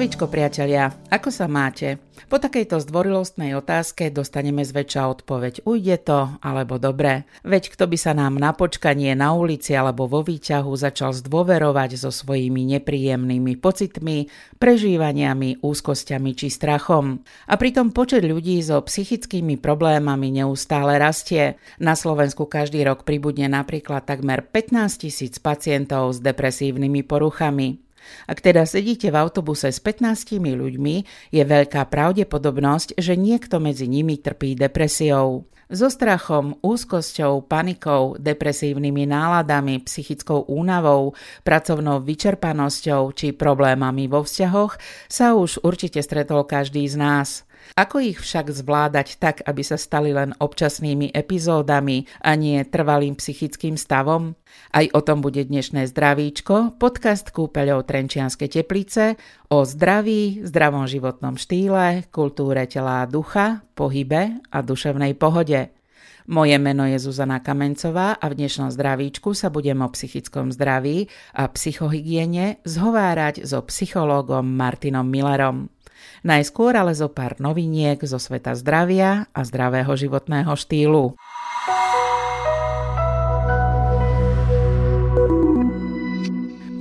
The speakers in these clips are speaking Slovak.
Zdravíčko priatelia, ako sa máte? Po takejto zdvorilostnej otázke dostaneme zväčša odpoveď ujde to alebo dobre. Veď kto by sa nám na počkanie na ulici alebo vo výťahu začal zdôverovať so svojimi nepríjemnými pocitmi, prežívaniami, úzkosťami či strachom. A pritom počet ľudí so psychickými problémami neustále rastie. Na Slovensku každý rok pribudne napríklad takmer 15 tisíc pacientov s depresívnymi poruchami. Ak teda sedíte v autobuse s 15 ľuďmi, je veľká pravdepodobnosť, že niekto medzi nimi trpí depresiou. So strachom, úzkosťou, panikou, depresívnymi náladami, psychickou únavou, pracovnou vyčerpanosťou či problémami vo vzťahoch sa už určite stretol každý z nás. Ako ich však zvládať tak, aby sa stali len občasnými epizódami a nie trvalým psychickým stavom? Aj o tom bude dnešné zdravíčko, podcast kúpeľov Trenčianske teplice o zdraví, zdravom životnom štýle, kultúre tela a ducha, pohybe a duševnej pohode. Moje meno je Zuzana Kamencová a v dnešnom zdravíčku sa budem o psychickom zdraví a psychohygiene zhovárať so psychológom Martinom Millerom. Najskôr ale zo pár noviniek zo sveta zdravia a zdravého životného štýlu.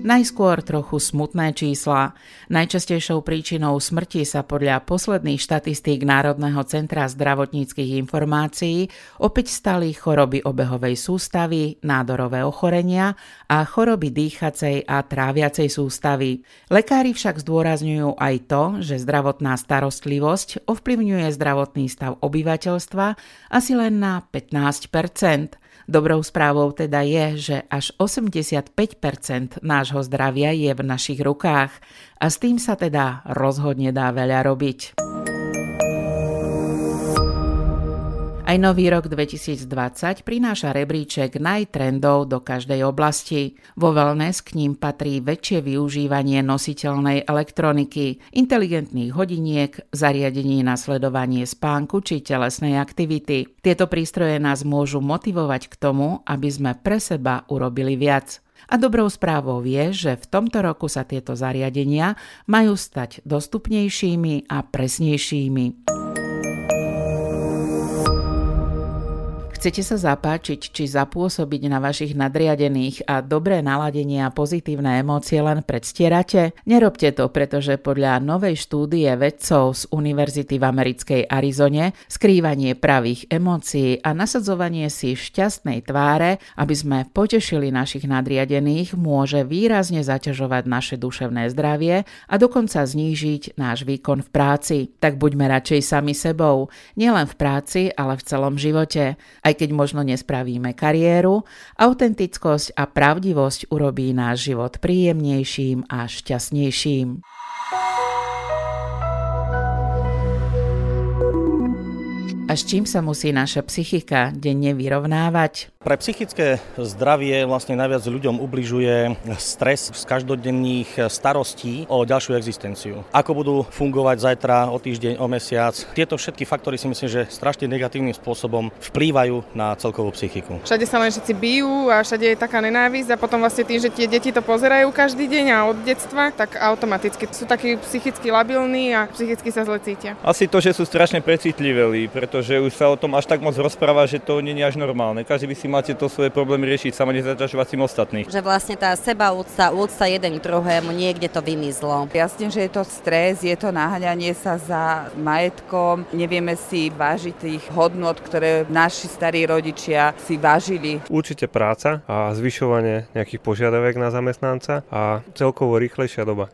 Najskôr trochu smutné čísla. Najčastejšou príčinou smrti sa podľa posledných štatistík Národného centra zdravotníckých informácií opäť stali choroby obehovej sústavy, nádorové ochorenia a choroby dýchacej a tráviacej sústavy. Lekári však zdôrazňujú aj to, že zdravotná starostlivosť ovplyvňuje zdravotný stav obyvateľstva asi len na 15 Dobrou správou teda je, že až 85% nášho zdravia je v našich rukách a s tým sa teda rozhodne dá veľa robiť. Aj nový rok 2020 prináša rebríček najtrendov do každej oblasti. Vo wellness k ním patrí väčšie využívanie nositeľnej elektroniky, inteligentných hodiniek, zariadení na sledovanie spánku či telesnej aktivity. Tieto prístroje nás môžu motivovať k tomu, aby sme pre seba urobili viac. A dobrou správou je, že v tomto roku sa tieto zariadenia majú stať dostupnejšími a presnejšími. Chcete sa zapáčiť či zapôsobiť na vašich nadriadených a dobré naladenie a pozitívne emócie len predstierate? Nerobte to, pretože podľa novej štúdie vedcov z Univerzity v americkej Arizone skrývanie pravých emócií a nasadzovanie si šťastnej tváre, aby sme potešili našich nadriadených, môže výrazne zaťažovať naše duševné zdravie a dokonca znížiť náš výkon v práci. Tak buďme radšej sami sebou, nielen v práci, ale v celom živote aj keď možno nespravíme kariéru, autentickosť a pravdivosť urobí náš život príjemnejším a šťastnejším. A s čím sa musí naša psychika denne vyrovnávať? Pre psychické zdravie vlastne najviac ľuďom ubližuje stres z každodenných starostí o ďalšiu existenciu. Ako budú fungovať zajtra, o týždeň, o mesiac. Tieto všetky faktory si myslím, že strašne negatívnym spôsobom vplývajú na celkovú psychiku. Všade sa len všetci bijú a všade je taká nenávisť a potom vlastne tým, že tie deti to pozerajú každý deň a od detstva, tak automaticky sú takí psychicky labilní a psychicky sa zle cítia. Asi to, že sú strašne precitliveli, preto pretože už sa o tom až tak moc rozpráva, že to nie je až normálne. Každý by si máte to svoje problémy riešiť sama nezaťažovať si ostatných. Že vlastne tá seba úcta, úcta jeden k druhému, niekde to vymizlo. Jasne, že je to stres, je to naháňanie sa za majetkom, nevieme si vážiť tých hodnot, ktoré naši starí rodičia si vážili. Určite práca a zvyšovanie nejakých požiadavek na zamestnanca a celkovo rýchlejšia doba.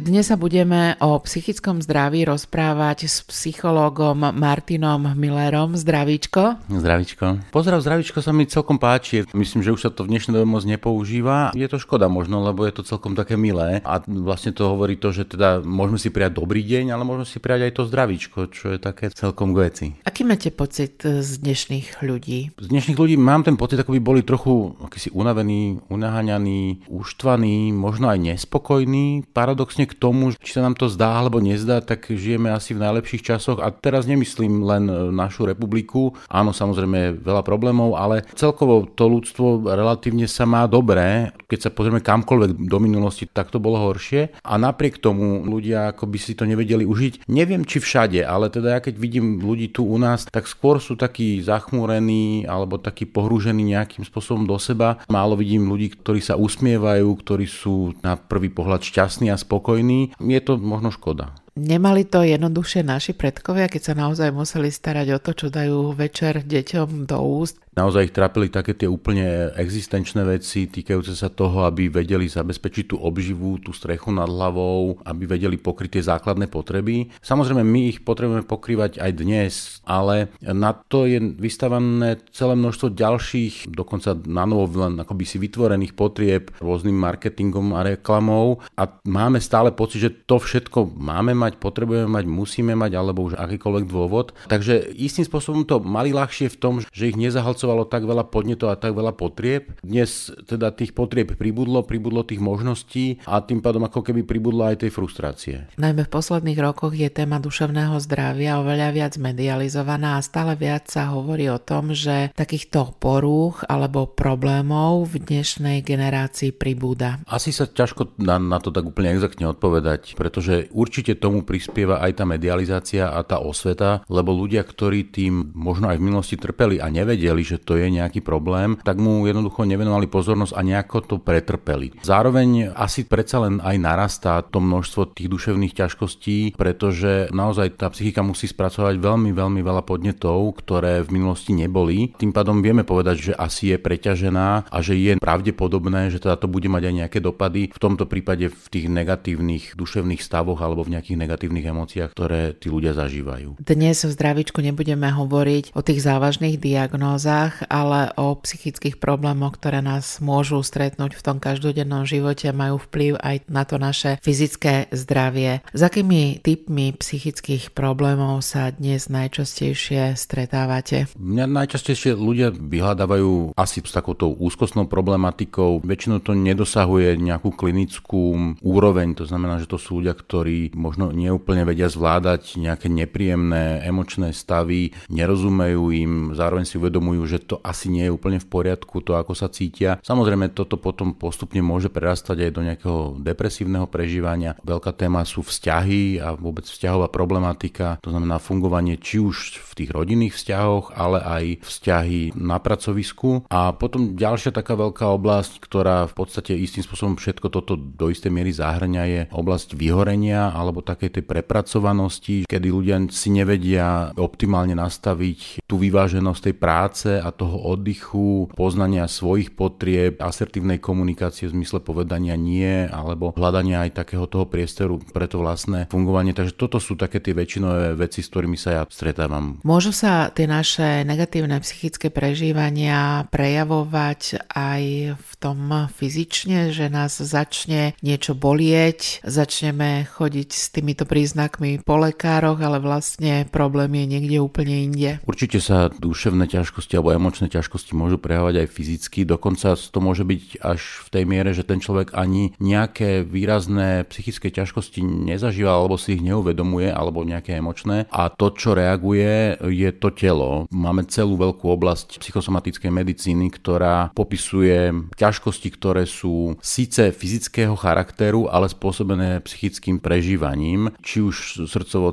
Dnes sa budeme o psychickom zdraví rozprávať s psychológom Martinom Millerom. Zdravíčko. Zdravíčko. Pozdrav, zdravíčko sa mi celkom páči. Myslím, že už sa to v dnešnej dobe moc nepoužíva. Je to škoda možno, lebo je to celkom také milé. A vlastne to hovorí to, že teda môžeme si prijať dobrý deň, ale môžeme si prijať aj to zdravíčko, čo je také celkom veci. Aký máte pocit z dnešných ľudí? Z dnešných ľudí mám ten pocit, ako by boli trochu akýsi unavení, unaháňaní, uštvaní, možno aj nespokojní. Paradoxne napriek tomu, či sa nám to zdá alebo nezdá, tak žijeme asi v najlepších časoch a teraz nemyslím len našu republiku. Áno, samozrejme veľa problémov, ale celkovo to ľudstvo relatívne sa má dobré. Keď sa pozrieme kamkoľvek do minulosti, tak to bolo horšie. A napriek tomu ľudia ako by si to nevedeli užiť. Neviem, či všade, ale teda ja keď vidím ľudí tu u nás, tak skôr sú takí zachmúrení alebo takí pohrúžení nejakým spôsobom do seba. Málo vidím ľudí, ktorí sa usmievajú, ktorí sú na prvý pohľad šťastní a spokojní. Je to možno škoda. Nemali to jednoduchšie naši predkovia, keď sa naozaj museli starať o to, čo dajú večer deťom do úst? Naozaj ich trápili také tie úplne existenčné veci týkajúce sa toho, aby vedeli zabezpečiť tú obživu, tú strechu nad hlavou, aby vedeli pokryť tie základné potreby. Samozrejme, my ich potrebujeme pokrývať aj dnes, ale na to je vystavané celé množstvo ďalších, dokonca na novo len akoby si vytvorených potrieb rôznym marketingom a reklamou a máme stále pocit, že to všetko máme mať, potrebujeme mať, musíme mať, alebo už akýkoľvek dôvod. Takže istým spôsobom to mali ľahšie v tom, že ich nezahalcovali spracovalo tak veľa podnetov a tak veľa potrieb. Dnes teda tých potrieb pribudlo, pribudlo tých možností a tým pádom ako keby pribudla aj tej frustrácie. Najmä v posledných rokoch je téma duševného zdravia oveľa viac medializovaná a stále viac sa hovorí o tom, že takýchto porúch alebo problémov v dnešnej generácii pribúda. Asi sa ťažko na, na to tak úplne exaktne odpovedať, pretože určite tomu prispieva aj tá medializácia a tá osveta, lebo ľudia, ktorí tým možno aj v minulosti trpeli a nevedeli, že to je nejaký problém, tak mu jednoducho nevenovali pozornosť a nejako to pretrpeli. Zároveň asi predsa len aj narastá to množstvo tých duševných ťažkostí, pretože naozaj tá psychika musí spracovať veľmi, veľmi veľa podnetov, ktoré v minulosti neboli. Tým pádom vieme povedať, že asi je preťažená a že je pravdepodobné, že teda to bude mať aj nejaké dopady, v tomto prípade v tých negatívnych duševných stavoch alebo v nejakých negatívnych emóciách, ktoré tí ľudia zažívajú. Dnes v zdravičku nebudeme hovoriť o tých závažných diagnózach, strach, ale o psychických problémoch, ktoré nás môžu stretnúť v tom každodennom živote, majú vplyv aj na to naše fyzické zdravie. S akými typmi psychických problémov sa dnes najčastejšie stretávate? Mňa najčastejšie ľudia vyhľadávajú asi s takouto úzkostnou problematikou. Väčšinou to nedosahuje nejakú klinickú úroveň, to znamená, že to sú ľudia, ktorí možno neúplne vedia zvládať nejaké nepríjemné emočné stavy, nerozumejú im, zároveň si uvedomujú, že to asi nie je úplne v poriadku, to ako sa cítia. Samozrejme, toto potom postupne môže prerastať aj do nejakého depresívneho prežívania. Veľká téma sú vzťahy a vôbec vzťahová problematika, to znamená fungovanie či už v tých rodinných vzťahoch, ale aj vzťahy na pracovisku. A potom ďalšia taká veľká oblasť, ktorá v podstate istým spôsobom všetko toto do istej miery zahrňa, je oblasť vyhorenia alebo takej tej prepracovanosti, kedy ľudia si nevedia optimálne nastaviť tú vyváženosť tej práce a toho oddychu, poznania svojich potrieb, asertívnej komunikácie v zmysle povedania nie, alebo hľadania aj takého toho priestoru pre to vlastné fungovanie. Takže toto sú také tie väčšinové veci, s ktorými sa ja stretávam. Môžu sa tie naše negatívne psychické prežívania prejavovať aj v tom fyzične, že nás začne niečo bolieť, začneme chodiť s týmito príznakmi po lekároch, ale vlastne problém je niekde úplne inde. Určite sa duševné ťažkosti alebo emočné ťažkosti môžu prejavovať aj fyzicky, dokonca to môže byť až v tej miere, že ten človek ani nejaké výrazné psychické ťažkosti nezažíva alebo si ich neuvedomuje, alebo nejaké emočné a to, čo reaguje, je to telo. Máme celú veľkú oblasť psychosomatickej medicíny, ktorá popisuje ťažkosti, ktoré sú síce fyzického charakteru, ale spôsobené psychickým prežívaním, či už srdcovo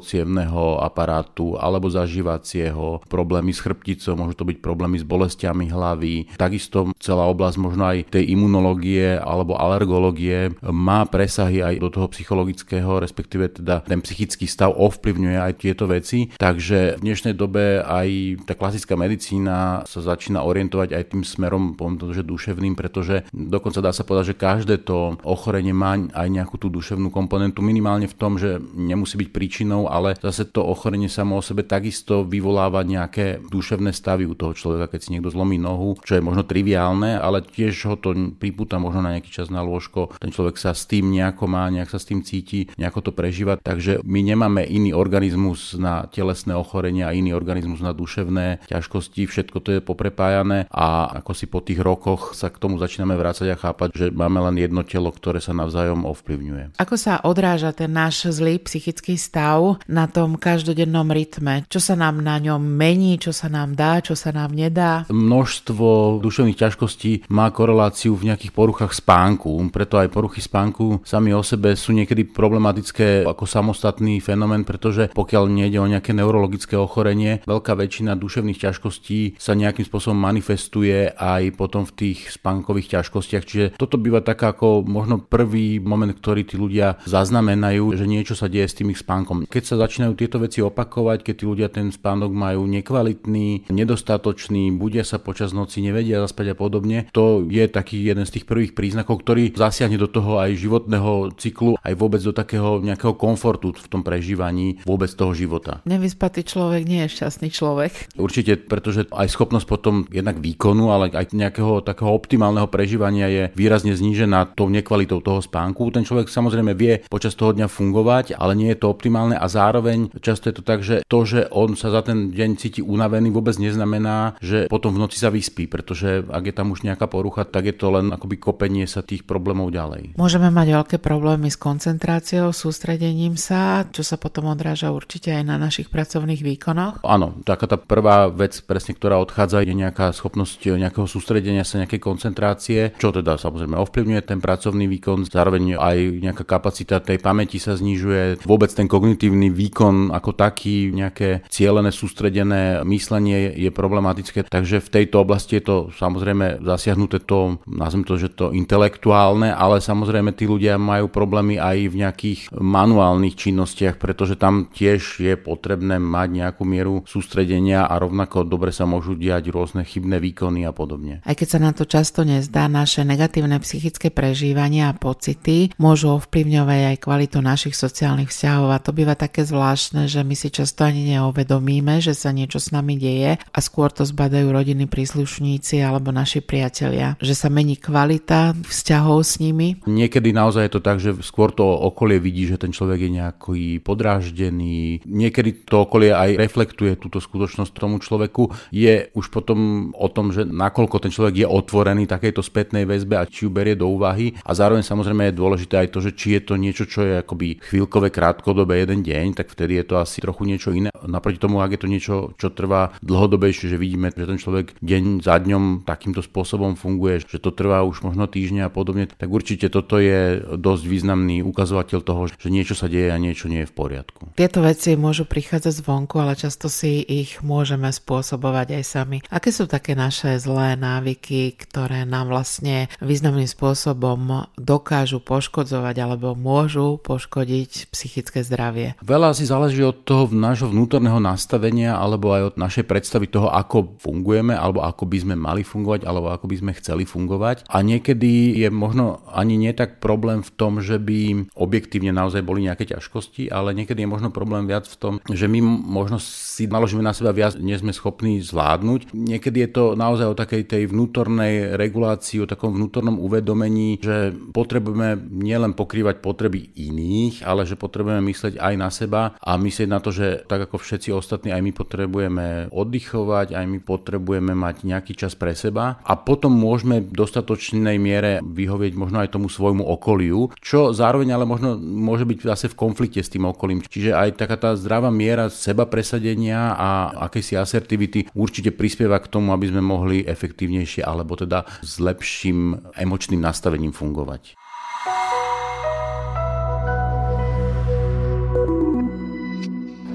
aparátu alebo zažívacieho, problémy s chrbticou, môžu to byť problémy problémy s bolestiami hlavy. Takisto celá oblasť možno aj tej imunológie alebo alergológie má presahy aj do toho psychologického, respektíve teda ten psychický stav ovplyvňuje aj tieto veci. Takže v dnešnej dobe aj tá klasická medicína sa začína orientovať aj tým smerom, poviem to, že duševným, pretože dokonca dá sa povedať, že každé to ochorenie má aj nejakú tú duševnú komponentu, minimálne v tom, že nemusí byť príčinou, ale zase to ochorenie samo o sebe takisto vyvoláva nejaké duševné stavy u toho človeka, keď si niekto zlomí nohu, čo je možno triviálne, ale tiež ho to pripúta možno na nejaký čas na lôžko. Ten človek sa s tým nejako má, nejak sa s tým cíti, nejako to prežíva. Takže my nemáme iný organizmus na telesné ochorenia iný organizmus na duševné ťažkosti. Všetko to je poprepájané a ako si po tých rokoch sa k tomu začíname vrácať a chápať, že máme len jedno telo, ktoré sa navzájom ovplyvňuje. Ako sa odráža ten náš zlý psychický stav na tom každodennom rytme? Čo sa nám na ňom mení, čo sa nám dá, čo sa nám nedá? Množstvo duševných ťažkostí má koreláciu v nejakých poruchách spánku, preto aj poruchy spánku sami o sebe sú niekedy problematické ako samostatný fenomén, pretože pokiaľ nejde o nejaké neurologické ochorenie, veľká väčšina duševných ťažkostí sa nejakým spôsobom manifestuje aj potom v tých spánkových ťažkostiach. Čiže toto býva tak ako možno prvý moment, ktorý tí ľudia zaznamenajú, že niečo sa deje s tým ich spánkom. Keď sa začínajú tieto veci opakovať, keď tí ľudia ten spánok majú nekvalitný, nedostatočný, budia sa počas noci, nevedia zaspať a podobne, to je taký jeden z tých prvých príznakov, ktorý zasiahne do toho aj životného cyklu, aj vôbec do takého nejakého komfortu v tom prežívaní vôbec toho života. Nevyspatý človek nie je šťastný človek. Určite, pretože aj schopnosť potom jednak výkonu, ale aj nejakého takého optimálneho prežívania je výrazne znížená tou nekvalitou toho spánku. Ten človek samozrejme vie počas toho dňa fungovať, ale nie je to optimálne a zároveň často je to tak, že to, že on sa za ten deň cíti unavený, vôbec neznamená, že potom v noci sa vyspí, pretože ak je tam už nejaká porucha, tak je to len akoby kopenie sa tých problémov ďalej. Môžeme mať veľké problémy s koncentráciou, sústredením sa, čo sa potom odráža určite aj na našich pracovných výkonoch. Áno, taká tá prvá vec, presne ktorá odchádza, je nejaká schopnosť nejakého sústredenia sa, nejakej koncentrácie, čo teda samozrejme ovplyvňuje ten pracovný výkon, zároveň aj nejaká kapacita tej pamäti sa znižuje, vôbec ten kognitívny výkon ako taký, nejaké cielené, sústredené myslenie je problematické, takže v tejto oblasti je to samozrejme zasiahnuté to, nazvem to, že to intelektuálne, ale samozrejme tí ľudia majú problémy aj v nejakých manuálnych činnostiach, pretože tam tiež je potrebné mať nejakú mieru sústredenia a rovnako dobre sa môžu diať rôzne chybné výkony a podobne. Aj keď sa nám to často nezdá, naše negatívne psychické prežívania a pocity môžu ovplyvňovať aj kvalitu našich sociálnych vzťahov a to býva také zvláštne, že my si často ani neuvedomíme, že sa niečo s nami deje a skôr to zbadajú rodiny príslušníci alebo naši priatelia, že sa mení kvalita vzťahov s nimi. Niekedy naozaj je to tak, že skôr to okolie vidí, že ten človek je nejaký podráždený. Niekedy to okolie aj reflektuje túto skutočnosť tomu človeku. Je už potom o tom, že nakoľko ten človek je otvorený takejto spätnej väzbe a či ju berie do úvahy. A zároveň samozrejme je dôležité aj to, že či je to niečo, čo je akoby chvíľkové, krátkodobé, jeden deň, tak vtedy je to asi trochu niečo iné. Naproti tomu, ak je to niečo, čo trvá dlhodobejšie, že vidíme, že ten človek deň za dňom takýmto spôsobom funguje, že to trvá už možno týždňa a podobne, tak určite toto je dosť významný ukazovateľ toho, že niečo sa deje a niečo nie je v poriadku. Tieto veci môžu prichádzať zvonku, ale často si ich môžeme spôsobovať aj sami. Aké sú také naše zlé návyky, ktoré nám vlastne významným spôsobom dokážu poškodzovať alebo môžu poškodiť psychické zdravie? Veľa si záleží od toho nášho vnútorného nastavenia alebo aj od našej predstavy toho, ako fungujeme alebo ako by sme mali fungovať alebo ako by sme chceli fungovať. A niekedy je možno ani nie tak problém v tom, že by objektívne naozaj boli nejaké ťažkosti, ale niekedy je možno problém viac v tom, že my možno si naložíme na seba viac, nie sme schopní zvládnuť. Niekedy je to naozaj o takej tej vnútornej regulácii, o takom vnútornom uvedomení, že potrebujeme nielen pokrývať potreby iných, ale že potrebujeme myslieť aj na seba a myslieť na to, že tak ako všetci ostatní, aj my potrebujeme oddychovať, aj my potrebujeme mať nejaký čas pre seba a potom môžeme v dostatočnej miere vyhovieť možno aj tomu svojmu okoliu, čo zároveň ale možno môže byť zase v konflikte s tým okolím. Čiže aj taká tá zdravá miera seba presadenia a akejsi asertivity určite prispieva k tomu, aby sme mohli efektívnejšie alebo teda s lepším emočným nastavením fungovať.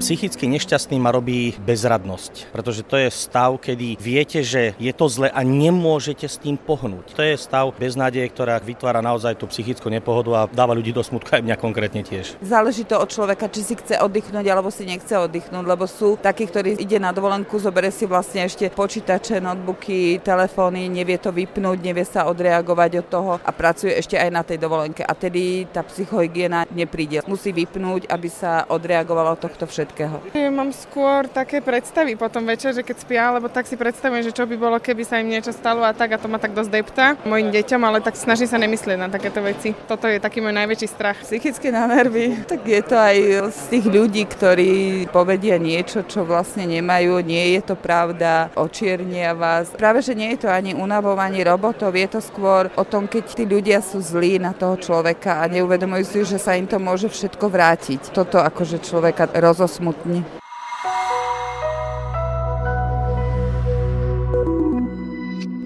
Psychicky nešťastný ma robí bezradnosť, pretože to je stav, kedy viete, že je to zle a nemôžete s tým pohnúť. To je stav beznádeje, ktorá vytvára naozaj tú psychickú nepohodu a dáva ľudí do smutku aj mňa konkrétne tiež. Záleží to od človeka, či si chce oddychnúť alebo si nechce oddychnúť, lebo sú takí, ktorí ide na dovolenku, zobere si vlastne ešte počítače, notebooky, telefóny, nevie to vypnúť, nevie sa odreagovať od toho a pracuje ešte aj na tej dovolenke. A tedy tá psychohygiena nepríde. Musí vypnúť, aby sa odreagovalo od tohto všetkého. Ja mám skôr také predstavy potom večer, že keď spia, lebo tak si predstavujem, že čo by bolo, keby sa im niečo stalo a tak a to ma tak dosť depta mojim deťom, ale tak snažím sa nemyslieť na takéto veci. Toto je taký môj najväčší strach. Psychicky na nervy, tak je to aj z tých ľudí, ktorí povedia niečo, čo vlastne nemajú, nie je to pravda, očiernia vás. Práve, že nie je to ani unavovanie robotov, je to skôr o tom, keď tí ľudia sú zlí na toho človeka a neuvedomujú si, že sa im to môže všetko vrátiť. Toto akože človeka rozosmutní.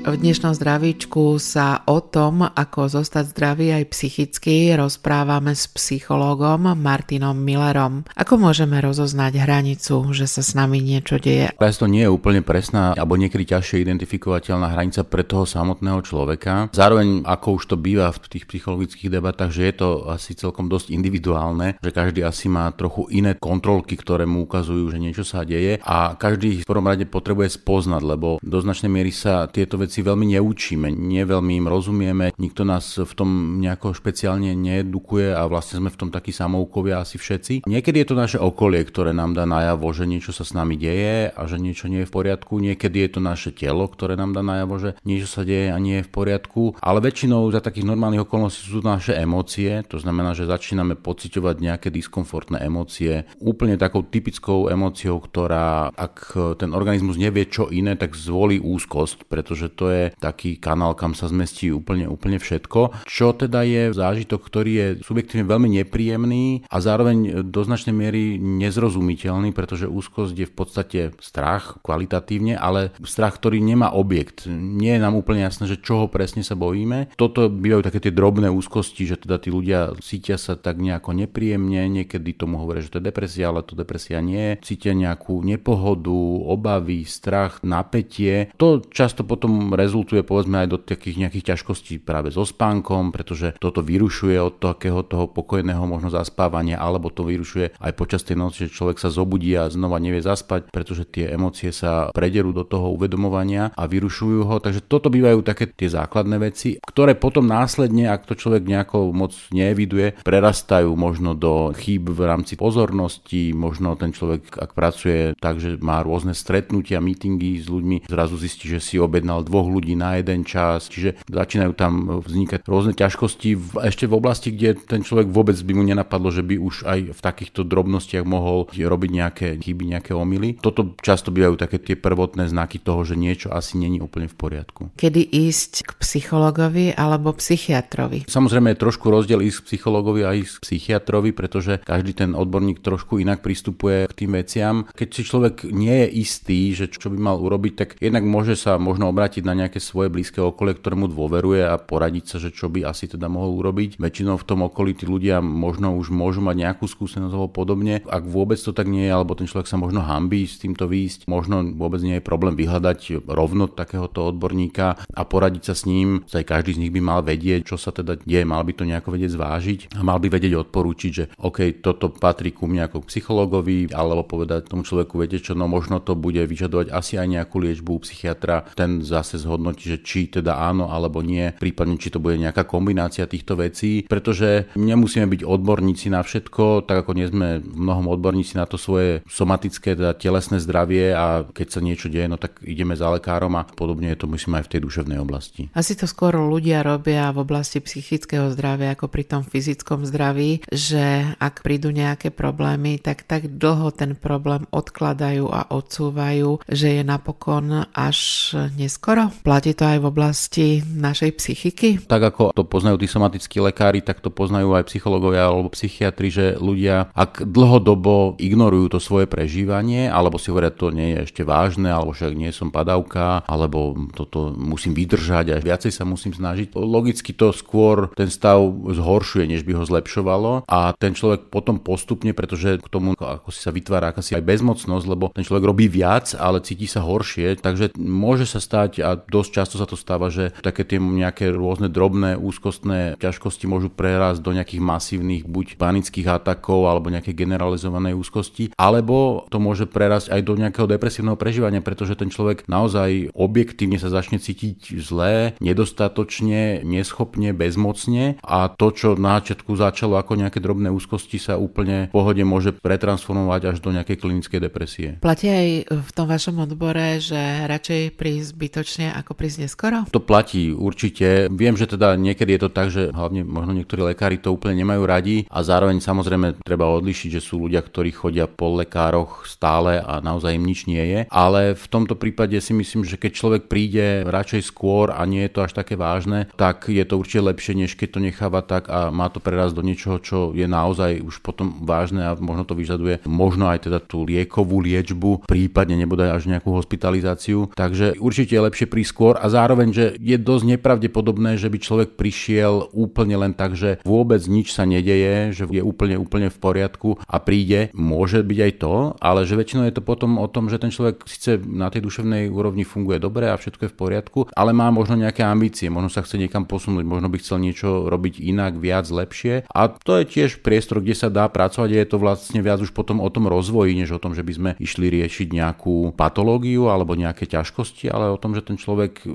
V dnešnom zdravíčku sa o tom, ako zostať zdravý aj psychicky, rozprávame s psychológom Martinom Millerom. Ako môžeme rozoznať hranicu, že sa s nami niečo deje? to nie je úplne presná, alebo niekedy ťažšie identifikovateľná hranica pre toho samotného človeka. Zároveň, ako už to býva v tých psychologických debatách, že je to asi celkom dosť individuálne, že každý asi má trochu iné kontrolky, ktoré mu ukazujú, že niečo sa deje a každý v prvom rade potrebuje spoznať, lebo do značnej miery sa tieto veci veci veľmi neučíme, nie veľmi im rozumieme, nikto nás v tom nejako špeciálne needukuje a vlastne sme v tom takí samoukovia asi všetci. Niekedy je to naše okolie, ktoré nám dá najavo, že niečo sa s nami deje a že niečo nie je v poriadku. Niekedy je to naše telo, ktoré nám dá najavo, že niečo sa deje a nie je v poriadku. Ale väčšinou za takých normálnych okolností sú to naše emócie, to znamená, že začíname pociťovať nejaké diskomfortné emócie. Úplne takou typickou emóciou, ktorá ak ten organizmus nevie čo iné, tak zvolí úzkosť, pretože to je taký kanál, kam sa zmestí úplne, úplne všetko. Čo teda je zážitok, ktorý je subjektívne veľmi nepríjemný a zároveň do značnej miery nezrozumiteľný, pretože úzkosť je v podstate strach kvalitatívne, ale strach, ktorý nemá objekt. Nie je nám úplne jasné, že čoho presne sa bojíme. Toto bývajú také tie drobné úzkosti, že teda tí ľudia cítia sa tak nejako nepríjemne, niekedy tomu hovoria, že to je depresia, ale to depresia nie. Cítia nejakú nepohodu, obavy, strach, napätie. To často potom rezultuje povedzme aj do takých nejakých ťažkostí práve so spánkom, pretože toto vyrušuje od takého toho pokojného možno zaspávania, alebo to vyrušuje aj počas tej noci, že človek sa zobudí a znova nevie zaspať, pretože tie emócie sa prederú do toho uvedomovania a vyrušujú ho. Takže toto bývajú také tie základné veci, ktoré potom následne, ak to človek nejako moc neeviduje, prerastajú možno do chýb v rámci pozornosti, možno ten človek, ak pracuje tak, že má rôzne stretnutia, meetingy s ľuďmi, zrazu zistí, že si objednal dvoch dvoch ľudí na jeden čas, čiže začínajú tam vznikať rôzne ťažkosti v, ešte v oblasti, kde ten človek vôbec by mu nenapadlo, že by už aj v takýchto drobnostiach mohol robiť nejaké chyby, nejaké omily. Toto často bývajú také tie prvotné znaky toho, že niečo asi není úplne v poriadku. Kedy ísť k psychologovi alebo psychiatrovi? Samozrejme je trošku rozdiel ísť k psychologovi a ísť k psychiatrovi, pretože každý ten odborník trošku inak pristupuje k tým veciam. Keď si človek nie je istý, že čo by mal urobiť, tak jednak môže sa možno obrátiť na nejaké svoje blízke okolie, ktorému dôveruje a poradiť sa, že čo by asi teda mohol urobiť. Väčšinou v tom okolí tí ľudia možno už môžu mať nejakú skúsenosť alebo podobne. Ak vôbec to tak nie je, alebo ten človek sa možno hambí s týmto výjsť, možno vôbec nie je problém vyhľadať rovno takéhoto odborníka a poradiť sa s ním. Aj každý z nich by mal vedieť, čo sa teda deje, mal by to nejako vedieť zvážiť a mal by vedieť odporúčiť, že OK, toto patrí ku mne ako psychologovi, alebo povedať tomu človeku, viete čo, no možno to bude vyžadovať asi aj nejakú liečbu psychiatra, ten zase zhodnotí, že či teda áno alebo nie, prípadne či to bude nejaká kombinácia týchto vecí, pretože nemusíme byť odborníci na všetko, tak ako nie sme mnohom odborníci na to svoje somatické, teda telesné zdravie a keď sa niečo deje, no tak ideme za lekárom a podobne je to myslím aj v tej duševnej oblasti. Asi to skôr ľudia robia v oblasti psychického zdravia ako pri tom fyzickom zdraví, že ak prídu nejaké problémy, tak tak dlho ten problém odkladajú a odsúvajú, že je napokon až neskoro Platí to aj v oblasti našej psychiky? Tak ako to poznajú tí somatickí lekári, tak to poznajú aj psychológovia alebo psychiatri, že ľudia, ak dlhodobo ignorujú to svoje prežívanie, alebo si hovoria, to nie je ešte vážne, alebo však nie som padavka, alebo toto musím vydržať a viacej sa musím snažiť. Logicky to skôr ten stav zhoršuje, než by ho zlepšovalo a ten človek potom postupne, pretože k tomu ako si sa vytvára akási aj bezmocnosť, lebo ten človek robí viac, ale cíti sa horšie, takže môže sa stať a dosť často sa to stáva, že také tie nejaké rôzne drobné úzkostné ťažkosti môžu prerásť do nejakých masívnych buď panických atakov alebo nejakej generalizovanej úzkosti, alebo to môže prerásť aj do nejakého depresívneho prežívania, pretože ten človek naozaj objektívne sa začne cítiť zlé, nedostatočne, neschopne, bezmocne a to, čo na začiatku začalo ako nejaké drobné úzkosti, sa úplne v pohode môže pretransformovať až do nejakej klinickej depresie. Platí aj v tom vašom odbore, že radšej prísť zbytočne ako prísť neskoro? To platí určite. Viem, že teda niekedy je to tak, že hlavne možno niektorí lekári to úplne nemajú radi a zároveň samozrejme treba odlišiť, že sú ľudia, ktorí chodia po lekároch stále a naozaj im nič nie je. Ale v tomto prípade si myslím, že keď človek príde radšej skôr a nie je to až také vážne, tak je to určite lepšie, než keď to necháva tak a má to preraz do niečoho, čo je naozaj už potom vážne a možno to vyžaduje možno aj teda tú liekovú liečbu, prípadne nebude až nejakú hospitalizáciu. Takže určite je lepšie skôr a zároveň, že je dosť nepravdepodobné, že by človek prišiel úplne len tak, že vôbec nič sa nedeje, že je úplne úplne v poriadku a príde. Môže byť aj to, ale že väčšinou je to potom o tom, že ten človek síce na tej duševnej úrovni funguje dobre a všetko je v poriadku, ale má možno nejaké ambície, možno sa chce niekam posunúť, možno by chcel niečo robiť inak, viac, lepšie. A to je tiež priestor, kde sa dá pracovať a je to vlastne viac už potom o tom rozvoji, než o tom, že by sme išli riešiť nejakú patológiu alebo nejaké ťažkosti, ale o tom, že ten človek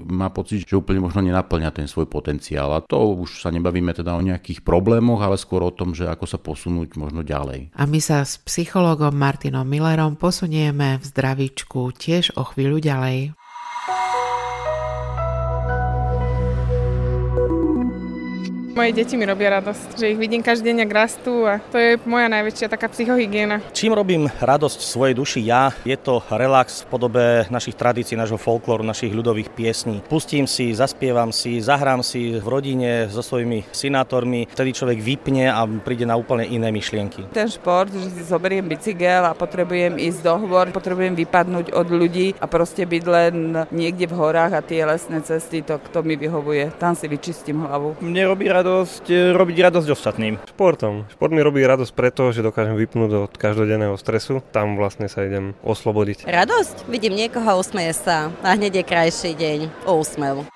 má pocit, že úplne možno nenaplňa ten svoj potenciál. A to už sa nebavíme teda o nejakých problémoch, ale skôr o tom, že ako sa posunúť možno ďalej. A my sa s psychologom Martinom Millerom posunieme v zdravíčku tiež o chvíľu ďalej. Moje deti mi robia radosť, že ich vidím každý deň, ak rastú a to je moja najväčšia taká psychohygiena. Čím robím radosť svojej duši ja, je to relax v podobe našich tradícií, nášho folklóru, našich ľudových piesní. Pustím si, zaspievam si, zahrám si v rodine so svojimi synátormi, vtedy človek vypne a príde na úplne iné myšlienky. Ten šport, že si zoberiem bicykel a potrebujem ísť do hôr, potrebujem vypadnúť od ľudí a proste byť len niekde v horách a tie lesné cesty, to kto mi vyhovuje. Tam si vyčistím hlavu. Mne robí radosť e, robiť radosť ostatným. Športom. Šport mi robí radosť preto, že dokážem vypnúť od každodenného stresu. Tam vlastne sa idem oslobodiť. Radosť? Vidím niekoho, usmeje sa a hneď je krajší deň. O úsmev.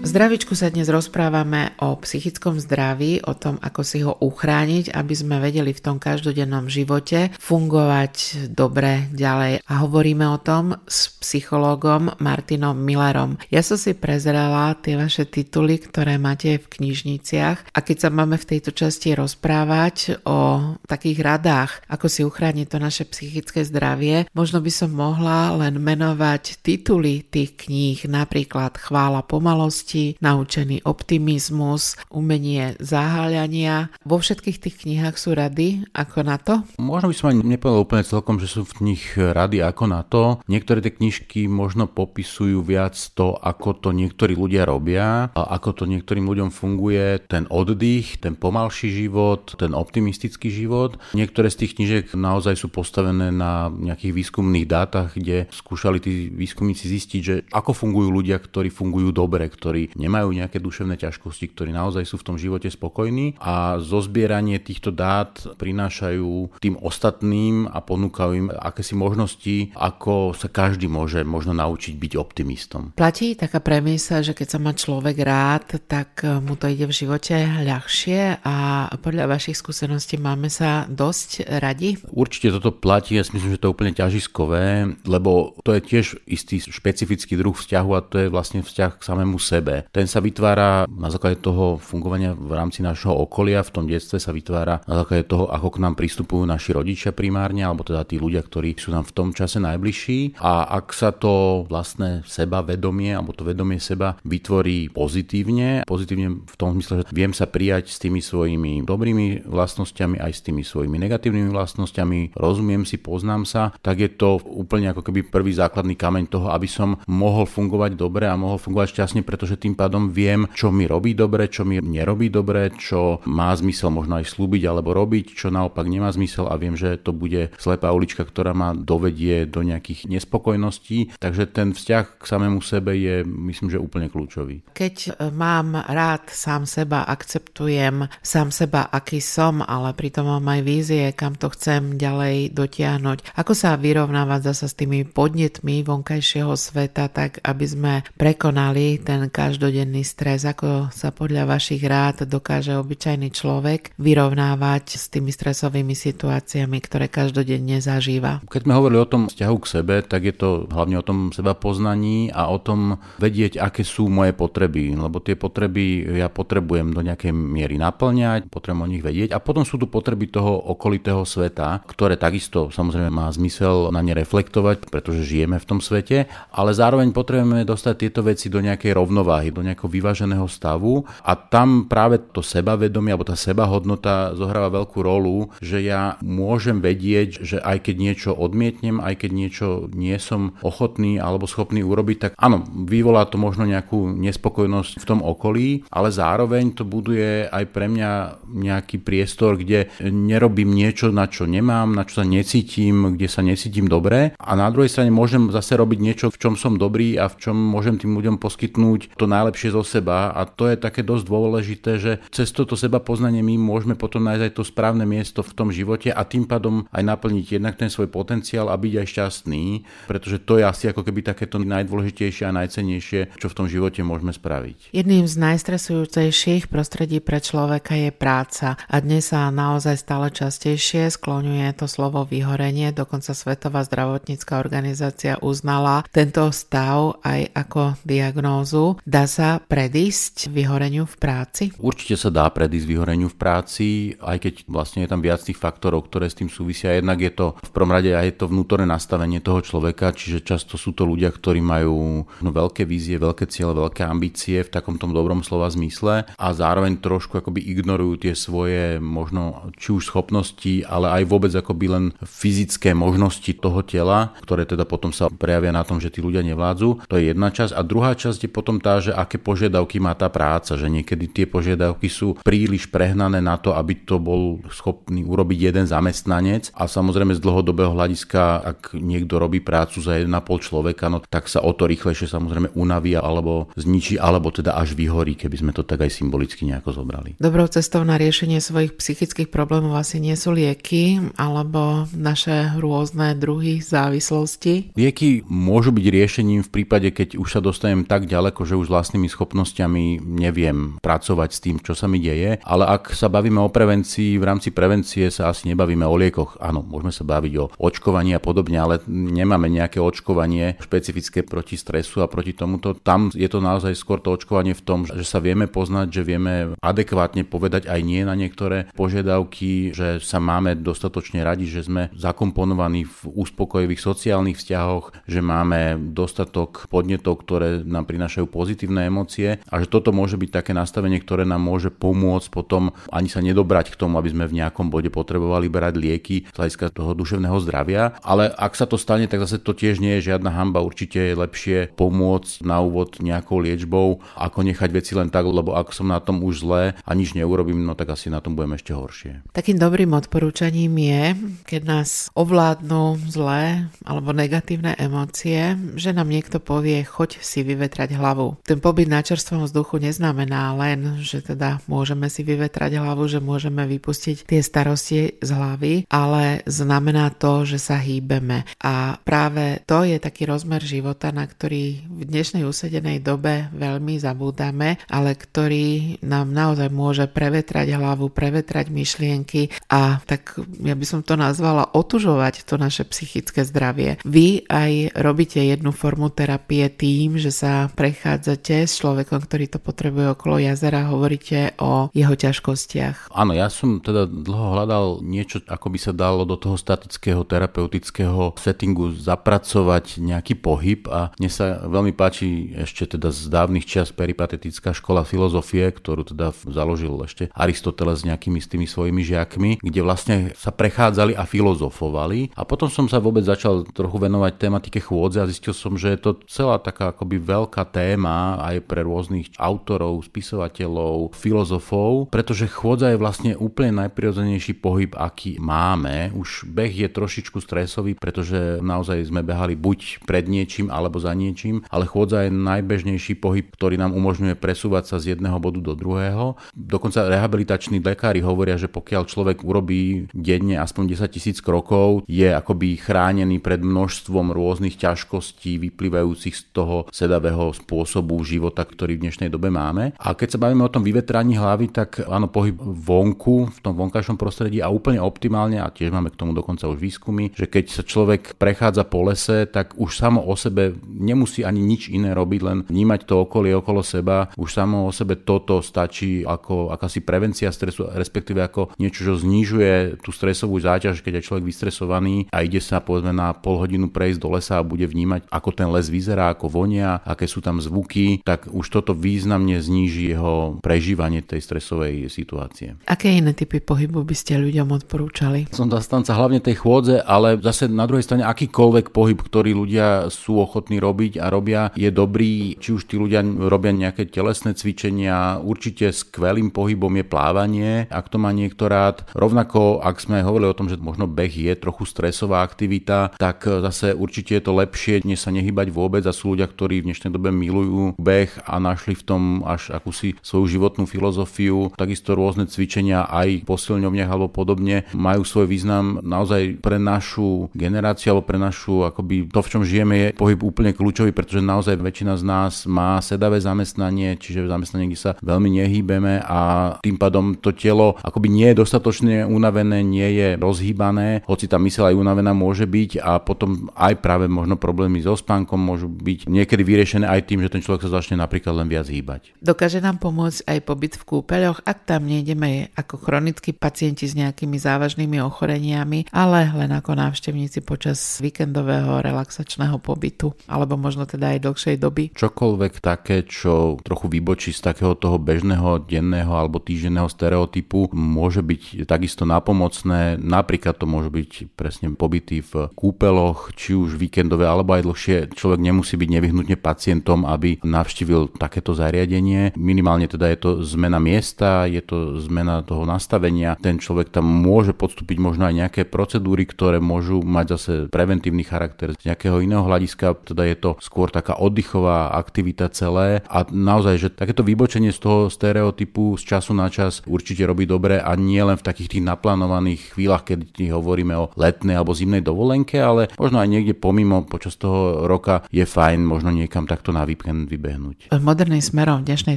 Zdravičku sa dnes rozprávame o psychickom zdraví, o tom, ako si ho uchrániť, aby sme vedeli v tom každodennom živote fungovať dobre ďalej. A hovoríme o tom s psychológom Martinom Millerom. Ja som si prezerala tie vaše tituly, ktoré máte v knižniciach a keď sa máme v tejto časti rozprávať o takých radách, ako si uchrániť to naše psychické zdravie, možno by som mohla len menovať tituly tých kníh, napríklad Chvála pomalosti, deti, naučený optimizmus, umenie zaháľania. Vo všetkých tých knihách sú rady ako na to? Možno by som ani nepovedal úplne celkom, že sú v nich rady ako na to. Niektoré tie knižky možno popisujú viac to, ako to niektorí ľudia robia a ako to niektorým ľuďom funguje ten oddych, ten pomalší život, ten optimistický život. Niektoré z tých knižiek naozaj sú postavené na nejakých výskumných dátach, kde skúšali tí výskumníci zistiť, že ako fungujú ľudia, ktorí fungujú dobre, ktorí nemajú nejaké duševné ťažkosti, ktorí naozaj sú v tom živote spokojní a zozbieranie týchto dát prinášajú tým ostatným a ponúkajú im akési možnosti, ako sa každý môže možno naučiť byť optimistom. Platí taká premisa, že keď sa má človek rád, tak mu to ide v živote ľahšie a podľa vašich skúseností máme sa dosť radi? Určite toto platí, ja si myslím, že to je úplne ťažiskové, lebo to je tiež istý špecifický druh vzťahu a to je vlastne vzťah k samému sebe ten sa vytvára na základe toho fungovania v rámci našho okolia, v tom detstve sa vytvára na základe toho, ako k nám pristupujú naši rodičia primárne, alebo teda tí ľudia, ktorí sú nám v tom čase najbližší. A ak sa to vlastné seba vedomie, alebo to vedomie seba vytvorí pozitívne, pozitívne v tom zmysle, že viem sa prijať s tými svojimi dobrými vlastnosťami, aj s tými svojimi negatívnymi vlastnosťami, rozumiem si, poznám sa, tak je to úplne ako keby prvý základný kameň toho, aby som mohol fungovať dobre a mohol fungovať šťastne, pretože tým pádom viem, čo mi robí dobre, čo mi nerobí dobre, čo má zmysel možno aj slúbiť alebo robiť, čo naopak nemá zmysel a viem, že to bude slepá ulička, ktorá ma dovedie do nejakých nespokojností. Takže ten vzťah k samému sebe je, myslím, že úplne kľúčový. Keď e, mám rád sám seba, akceptujem sám seba, aký som, ale pritom mám aj vízie, kam to chcem ďalej dotiahnuť. Ako sa vyrovnávať zasa s tými podnetmi vonkajšieho sveta, tak aby sme prekonali ten každodenný stres, ako sa podľa vašich rád dokáže obyčajný človek vyrovnávať s tými stresovými situáciami, ktoré každodenne zažíva. Keď sme hovorili o tom vzťahu k sebe, tak je to hlavne o tom seba poznaní a o tom vedieť, aké sú moje potreby, lebo tie potreby ja potrebujem do nejakej miery naplňať, potrebujem o nich vedieť. A potom sú tu potreby toho okolitého sveta, ktoré takisto samozrejme má zmysel na ne reflektovať, pretože žijeme v tom svete, ale zároveň potrebujeme dostať tieto veci do nejakej rovnováhy, do nejakého vyváženého stavu. A tam práve to sebavedomie alebo tá sebahodnota zohráva veľkú rolu, že ja môžem vedieť, že aj keď niečo odmietnem, aj keď niečo nie som ochotný alebo schopný urobiť, tak áno, vyvolá to možno nejakú nespokojnosť v tom okolí, ale zároveň to buduje aj pre mňa nejaký priestor, kde nerobím niečo, na čo nemám, na čo sa necítim, kde sa necítim dobre. A na druhej strane môžem zase robiť niečo, v čom som dobrý a v čom môžem tým ľuďom poskytnúť to najlepšie zo seba a to je také dosť dôležité, že cez toto seba poznanie my môžeme potom nájsť aj to správne miesto v tom živote a tým pádom aj naplniť jednak ten svoj potenciál a byť aj šťastný, pretože to je asi ako keby takéto najdôležitejšie a najcenejšie, čo v tom živote môžeme spraviť. Jedným z najstresujúcejších prostredí pre človeka je práca a dnes sa naozaj stále častejšie skloňuje to slovo vyhorenie, dokonca Svetová zdravotnícká organizácia uznala tento stav aj ako diagnózu. Dá sa predísť vyhoreniu v práci? Určite sa dá predísť vyhoreniu v práci, aj keď vlastne je tam viac tých faktorov, ktoré s tým súvisia. Jednak je to v prvom rade aj to vnútorné nastavenie toho človeka, čiže často sú to ľudia, ktorí majú no, veľké vízie, veľké ciele, veľké ambície v takom tom dobrom slova zmysle a zároveň trošku akoby ignorujú tie svoje možno či už schopnosti, ale aj vôbec akoby len fyzické možnosti toho tela, ktoré teda potom sa prejavia na tom, že tí ľudia nevládzu. To je jedna časť. A druhá časť je potom tá, že aké požiadavky má tá práca, že niekedy tie požiadavky sú príliš prehnané na to, aby to bol schopný urobiť jeden zamestnanec. A samozrejme z dlhodobého hľadiska, ak niekto robí prácu za 1,5 človeka, no tak sa o to rýchlejšie samozrejme unaví alebo zničí, alebo teda až vyhorí, keby sme to tak aj symbolicky nejako zobrali. Dobrou cestou na riešenie svojich psychických problémov asi nie sú lieky alebo naše rôzne druhy závislosti. Lieky môžu byť riešením v prípade, keď už sa dostanem tak ďaleko, že už vlastnými schopnosťami neviem pracovať s tým, čo sa mi deje. Ale ak sa bavíme o prevencii, v rámci prevencie sa asi nebavíme o liekoch. Áno, môžeme sa baviť o očkovaní a podobne, ale nemáme nejaké očkovanie špecifické proti stresu a proti tomuto. Tam je to naozaj skôr to očkovanie v tom, že sa vieme poznať, že vieme adekvátne povedať aj nie na niektoré požiadavky, že sa máme dostatočne radi, že sme zakomponovaní v uspokojivých sociálnych vzťahoch, že máme dostatok podnetov, ktoré nám prinášajú pozitívne emócie a že toto môže byť také nastavenie, ktoré nám môže pomôcť potom ani sa nedobrať k tomu, aby sme v nejakom bode potrebovali brať lieky z hľadiska toho duševného zdravia. Ale ak sa to stane, tak zase to tiež nie je žiadna hamba. Určite je lepšie pomôcť na úvod nejakou liečbou, ako nechať veci len tak, lebo ak som na tom už zle a nič neurobím, no tak asi na tom budem ešte horšie. Takým dobrým odporúčaním je, keď nás ovládnu zlé alebo negatívne emócie, že nám niekto povie, choď si vyvetrať hlavu. Ten pobyt na čerstvom vzduchu neznamená len, že teda môžeme si vyvetrať hlavu, že môžeme vypustiť tie starosti z hlavy, ale znamená to, že sa hýbeme. A práve to je taký rozmer života, na ktorý v dnešnej usedenej dobe veľmi zabúdame, ale ktorý nám naozaj môže prevetrať hlavu, prevetrať myšlienky a tak ja by som to nazvala otužovať to naše psychické zdravie. Vy aj robíte jednu formu terapie tým, že sa prechádzate pracujete s človekom, ktorý to potrebuje okolo jazera, hovoríte o jeho ťažkostiach. Áno, ja som teda dlho hľadal niečo, ako by sa dalo do toho statického terapeutického settingu zapracovať nejaký pohyb a mne sa veľmi páči ešte teda z dávnych čas peripatetická škola filozofie, ktorú teda založil ešte Aristoteles s nejakými s tými svojimi žiakmi, kde vlastne sa prechádzali a filozofovali a potom som sa vôbec začal trochu venovať tematike chôdze a zistil som, že je to celá taká akoby veľká téma aj pre rôznych autorov, spisovateľov, filozofov, pretože chôdza je vlastne úplne najprirodzenejší pohyb, aký máme. Už beh je trošičku stresový, pretože naozaj sme behali buď pred niečím alebo za niečím, ale chôdza je najbežnejší pohyb, ktorý nám umožňuje presúvať sa z jedného bodu do druhého. Dokonca rehabilitační lekári hovoria, že pokiaľ človek urobí denne aspoň 10 tisíc krokov, je akoby chránený pred množstvom rôznych ťažkostí vyplývajúcich z toho sedavého spôsobu života, ktorý v dnešnej dobe máme. A keď sa bavíme o tom vyvetraní hlavy, tak áno, pohyb vonku, v tom vonkajšom prostredí a úplne optimálne, a tiež máme k tomu dokonca už výskumy, že keď sa človek prechádza po lese, tak už samo o sebe nemusí ani nič iné robiť, len vnímať to okolie okolo seba. Už samo o sebe toto stačí ako akási prevencia stresu, respektíve ako niečo, čo znižuje tú stresovú záťaž, keď je človek vystresovaný a ide sa povedzme na pol hodinu prejsť do lesa a bude vnímať, ako ten les vyzerá, ako vonia, aké sú tam zvuky, tak už toto významne zníži jeho prežívanie tej stresovej situácie. Aké iné typy pohybu by ste ľuďom odporúčali? Som zastanca hlavne tej chôdze, ale zase na druhej strane akýkoľvek pohyb, ktorý ľudia sú ochotní robiť a robia, je dobrý, či už tí ľudia robia nejaké telesné cvičenia, určite skvelým pohybom je plávanie, ak to má niekto rád. Rovnako, ak sme hovorili o tom, že možno beh je trochu stresová aktivita, tak zase určite je to lepšie, než sa nehybať vôbec a sú ľudia, ktorí v dnešnej dobe milujú beh a našli v tom až akúsi svoju životnú filozofiu. Takisto rôzne cvičenia aj posilňovniach alebo podobne majú svoj význam naozaj pre našu generáciu alebo pre našu akoby to, v čom žijeme, je pohyb úplne kľúčový, pretože naozaj väčšina z nás má sedavé zamestnanie, čiže zamestnanie, kde sa veľmi nehýbeme a tým pádom to telo akoby nie je dostatočne unavené, nie je rozhýbané, hoci tá myseľ aj unavená môže byť a potom aj práve možno problémy so spánkom môžu byť niekedy vyriešené aj tým, že ten človek sa začne napríklad len viac hýbať. Dokáže nám pomôcť aj pobyt v kúpeľoch, ak tam nejdeme ako chronickí pacienti s nejakými závažnými ochoreniami, ale len ako návštevníci počas víkendového relaxačného pobytu, alebo možno teda aj dlhšej doby. Čokoľvek také, čo trochu vybočí z takého toho bežného denného alebo týždenného stereotypu, môže byť takisto napomocné. Napríklad to môže byť presne pobyty v kúpeloch, či už víkendové alebo aj dlhšie. Človek nemusí byť nevyhnutne pacientom, aby navštívil takéto zariadenie. Minimálne teda je to zmena miesta, je to zmena toho nastavenia. Ten človek tam môže podstúpiť možno aj nejaké procedúry, ktoré môžu mať zase preventívny charakter z nejakého iného hľadiska, teda je to skôr taká oddychová aktivita celé a naozaj, že takéto vybočenie z toho stereotypu z času na čas určite robí dobre a nie len v takých tých naplánovaných chvíľach, keď hovoríme o letnej alebo zimnej dovolenke, ale možno aj niekde pomimo počas toho roka je fajn možno niekam takto na víkend vybehnúť. Moderným smerom v dnešnej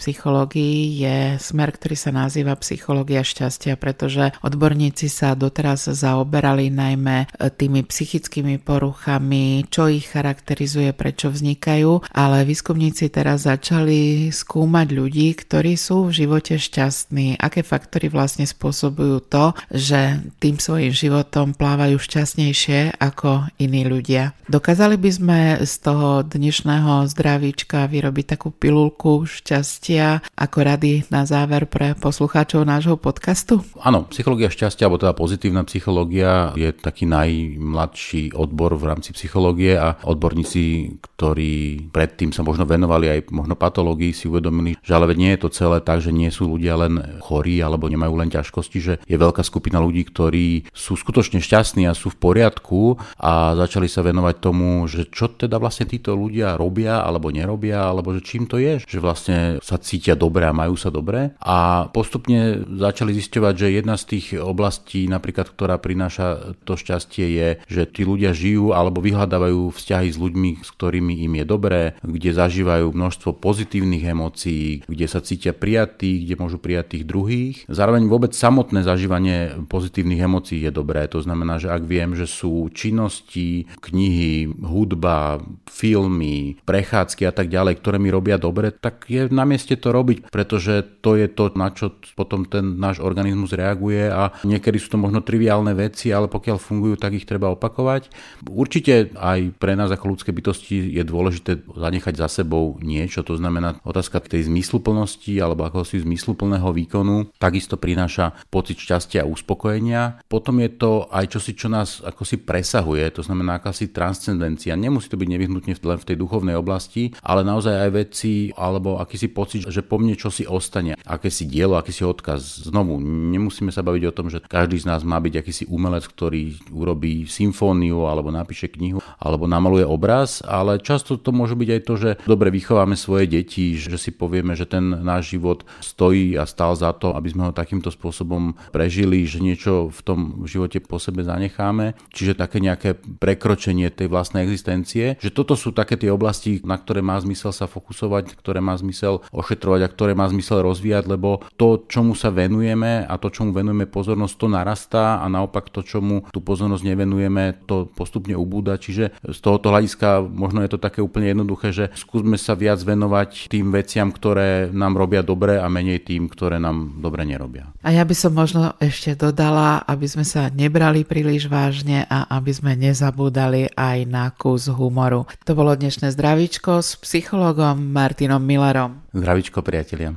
psychológii je smer, ktorý sa nazýva psychológia šťastia, pretože odborníci sa doteraz zaoberali najmä tými psychickými poruchami, čo ich charakterizuje, prečo vznikajú, ale výskumníci teraz začali skúmať ľudí, ktorí sú v živote šťastní, aké faktory vlastne spôsobujú to, že tým svojim životom plávajú šťastnejšie ako iní ľudia. Dokázali by sme z toho dnešného zdravíčka vyrobiť takú pilulku šťastia ako rady na záver pre poslucháčov nášho podcastu? Áno, psychológia šťastia, alebo teda pozitívna psychológia je taký najmladší odbor v rámci psychológie a odborníci, ktorí predtým sa možno venovali aj možno patológii, si uvedomili, že ale nie je to celé tak, že nie sú ľudia len chorí alebo nemajú len ťažkosti, že je veľká skupina ľudí, ktorí sú skutočne šťastní a sú v poriadku a začali sa venovať tomu, že čo teda vlastne títo ľudia robia alebo nerobia, alebo že čím to je, že vlastne sa cítia dobre a majú sa dobre. A postupne začali zisťovať, že jedna z tých oblastí, napríklad, ktorá prináša to šťastie, je, že tí ľudia žijú alebo vyhľadávajú vzťahy s ľuďmi, s ktorými im je dobré, kde zažívajú množstvo pozitívnych emócií, kde sa cítia prijatí, kde môžu prijať tých druhých. Zároveň vôbec samotné zažívanie pozitívnych emócií je dobré. To znamená, že ak viem, že sú činnosti, knihy, hudba, filmy, prechádzky a tak ďalej, ktoré mi robia dobre, tak je na mieste to robiť, pretože to je to, na čo potom ten náš organizmus reaguje a niekedy sú to možno triviálne veci, ale pokiaľ fungujú, tak ich treba opakovať. Určite aj pre nás ako ľudské bytosti je dôležité zanechať za sebou niečo, to znamená otázka tej zmysluplnosti alebo ako si zmysluplného výkonu, takisto prináša pocit šťastia a uspokojenia. Potom je to aj čosi, čo nás ako si presahuje, to znamená akási transcendencia. Nemusí to byť nevyhnutne len v tej duchovnej oblasti, ale naozaj aj veci alebo akýsi pocit, že po mne čo si ostane, akési dielo, akýsi odkaz. Znovu, nemusíme sa baviť o tom, že každý z nás má byť akýsi umelec, ktorý urobí symfóniu alebo napíše knihu alebo namaluje obraz, ale často to môže byť aj to, že dobre vychováme svoje deti, že si povieme, že ten náš život stojí a stál za to, aby sme ho takýmto spôsobom prežili, že niečo v tom živote po sebe zanecháme. Čiže také nejaké prekročenie tej vlastnej existencie. Že toto sú také tie oblasti, na ktoré má zmysel sa fokusovať, ktoré má zmysel ošetrovať a ktoré má zmysel rozvíjať, lebo to, čomu sa venujeme a to, čomu venujeme pozornosť, to narastá a naopak to, čomu tú pozornosť nevenujeme, to postupne ubúda. Čiže z tohoto hľadiska možno je to také úplne jednoduché, že skúsme sa viac venovať tým veciam, ktoré nám robia dobre a menej tým, ktoré nám dobre nerobia. A ja by som možno ešte dodala, aby sme sa nebrali príliš vážne a aby sme nezabúdali aj na kus humoru. To bolo dnešné zdravičko s psychologom Martinom Millerom. Zdravičko priatelia.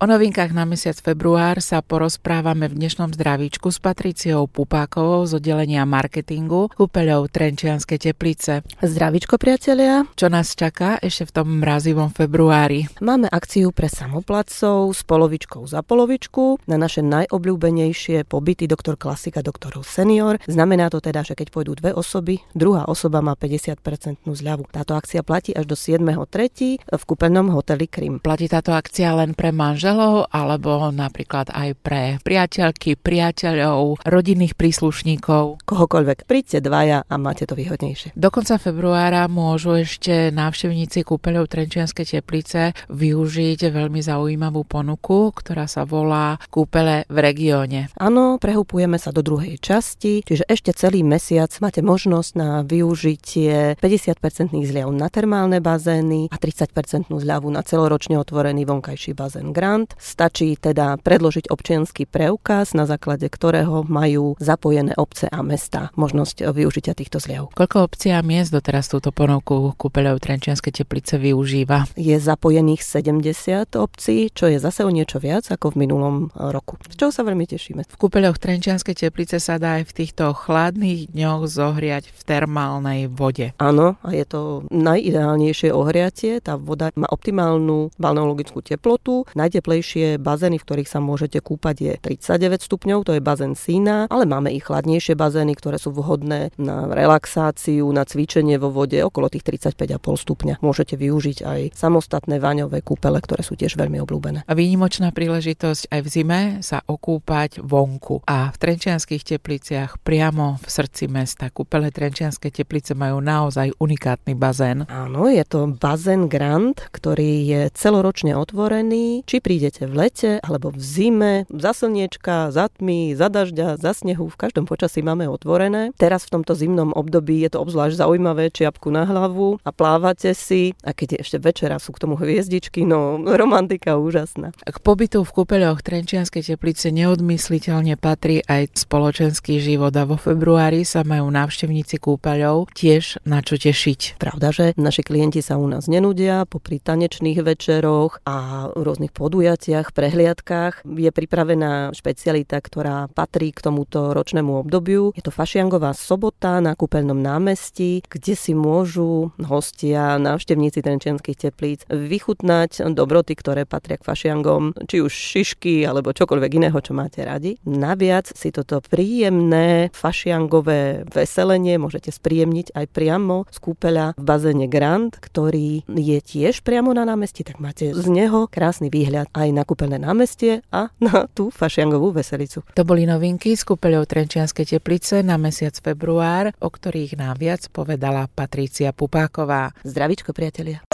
O novinkách na mesiac február sa porozprávame v dnešnom zdravíčku s Patriciou Pupákovou z oddelenia marketingu kúpeľov Trenčianske teplice. Zdravíčko priatelia. Čo nás čaká ešte v tom mrazivom februári? Máme akciu pre samoplacov s polovičkou za polovičku na naše najobľúbenejšie pobyty doktor klasika, doktorov senior. Znamená to teda, že keď pôjdu dve osoby, druhá osoba má 50% zľavu. Táto akcia platí až do 7.3. v kúpeľnom hoteli Krim. Platí táto akcia len pre manžel manželov alebo napríklad aj pre priateľky, priateľov, rodinných príslušníkov. Kohokoľvek. Príďte dvaja a máte to výhodnejšie. Do konca februára môžu ešte návštevníci kúpeľov Trenčianskej teplice využiť veľmi zaujímavú ponuku, ktorá sa volá Kúpele v regióne. Áno, prehupujeme sa do druhej časti, čiže ešte celý mesiac máte možnosť na využitie 50% zľav na termálne bazény a 30% zľavu na celoročne otvorený vonkajší bazén Grand migrant, stačí teda predložiť občianský preukaz, na základe ktorého majú zapojené obce a mesta možnosť využitia týchto zliav. Koľko obcí a miest doteraz túto ponuku kúpeľov Trenčianskej teplice využíva? Je zapojených 70 obcí, čo je zase o niečo viac ako v minulom roku. Z čoho sa veľmi tešíme. V kúpeľoch Trenčianskej teplice sa dá aj v týchto chladných dňoch zohriať v termálnej vode. Áno, a je to najideálnejšie ohriatie. Tá voda má optimálnu balneologickú teplotu. Najteplejšie najteplejšie bazény, v ktorých sa môžete kúpať, je 39 stupňov, to je bazén Sína, ale máme i chladnejšie bazény, ktoré sú vhodné na relaxáciu, na cvičenie vo vode okolo tých 35,5 stupňa. Môžete využiť aj samostatné vaňové kúpele, ktoré sú tiež veľmi obľúbené. A výnimočná príležitosť aj v zime sa okúpať vonku. A v Trenčianských tepliciach priamo v srdci mesta. Kúpele Trenčianske teplice majú naozaj unikátny bazén. Áno, je to bazén Grand, ktorý je celoročne otvorený, či príde prídete v lete alebo v zime, za slniečka, za tmy, za dažďa, za snehu, v každom počasí máme otvorené. Teraz v tomto zimnom období je to obzvlášť zaujímavé, čiapku na hlavu a plávate si a keď je ešte večera, sú k tomu hviezdičky, no romantika úžasná. K pobytu v kúpeľoch Trenčianskej teplice neodmysliteľne patrí aj spoločenský život a vo februári sa majú návštevníci kúpeľov tiež na čo tešiť. Pravda, že naši klienti sa u nás nenudia popri tanečných večeroch a rôznych podujatiach podujatiach, prehliadkách je pripravená špecialita, ktorá patrí k tomuto ročnému obdobiu. Je to fašiangová sobota na kúpeľnom námestí, kde si môžu hostia, návštevníci Trenčianských teplíc vychutnať dobroty, ktoré patria k fašiangom, či už šišky alebo čokoľvek iného, čo máte radi. Naviac si toto príjemné fašiangové veselenie môžete spríjemniť aj priamo z kúpeľa v bazéne Grand, ktorý je tiež priamo na námestí, tak máte z neho krásny výhľad aj na kúpeľné námestie a na tú fašiangovú veselicu. To boli novinky z kúpeľov Trenčianskej teplice na mesiac február, o ktorých nám viac povedala Patrícia Pupáková. Zdravičko, priatelia.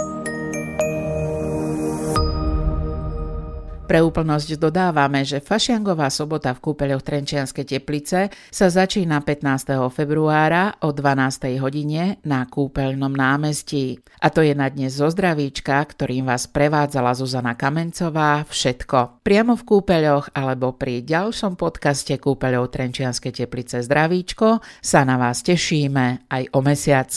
Pre úplnosť dodávame, že Fašiangová sobota v kúpeľoch Trenčianske teplice sa začína 15. februára o 12. hodine na kúpeľnom námestí. A to je na dnes zo zdravíčka, ktorým vás prevádzala Zuzana Kamencová všetko. Priamo v kúpeľoch alebo pri ďalšom podcaste kúpeľov Trenčianske teplice zdravíčko sa na vás tešíme aj o mesiac.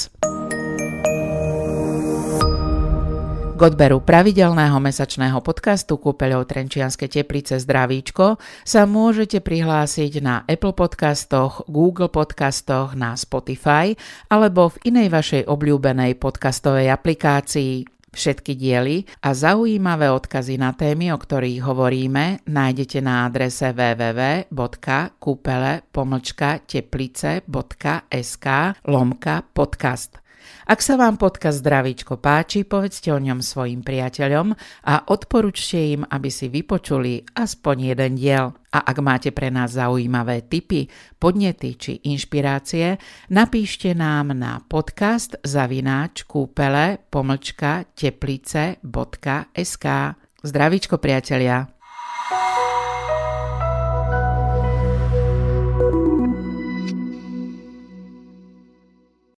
K odberu pravidelného mesačného podcastu Kúpeľov Trenčianske teplice Zdravíčko sa môžete prihlásiť na Apple podcastoch, Google podcastoch, na Spotify alebo v inej vašej obľúbenej podcastovej aplikácii. Všetky diely a zaujímavé odkazy na témy, o ktorých hovoríme, nájdete na adrese www.kupele-teplice.sk lomka podcast. Ak sa vám podcast Zdravíčko páči, povedzte o ňom svojim priateľom a odporúčte im, aby si vypočuli aspoň jeden diel. A ak máte pre nás zaujímavé tipy, podnety či inšpirácie, napíšte nám na podcast zavináč kúpele pomlčka teplice.sk. Zdravíčko priatelia!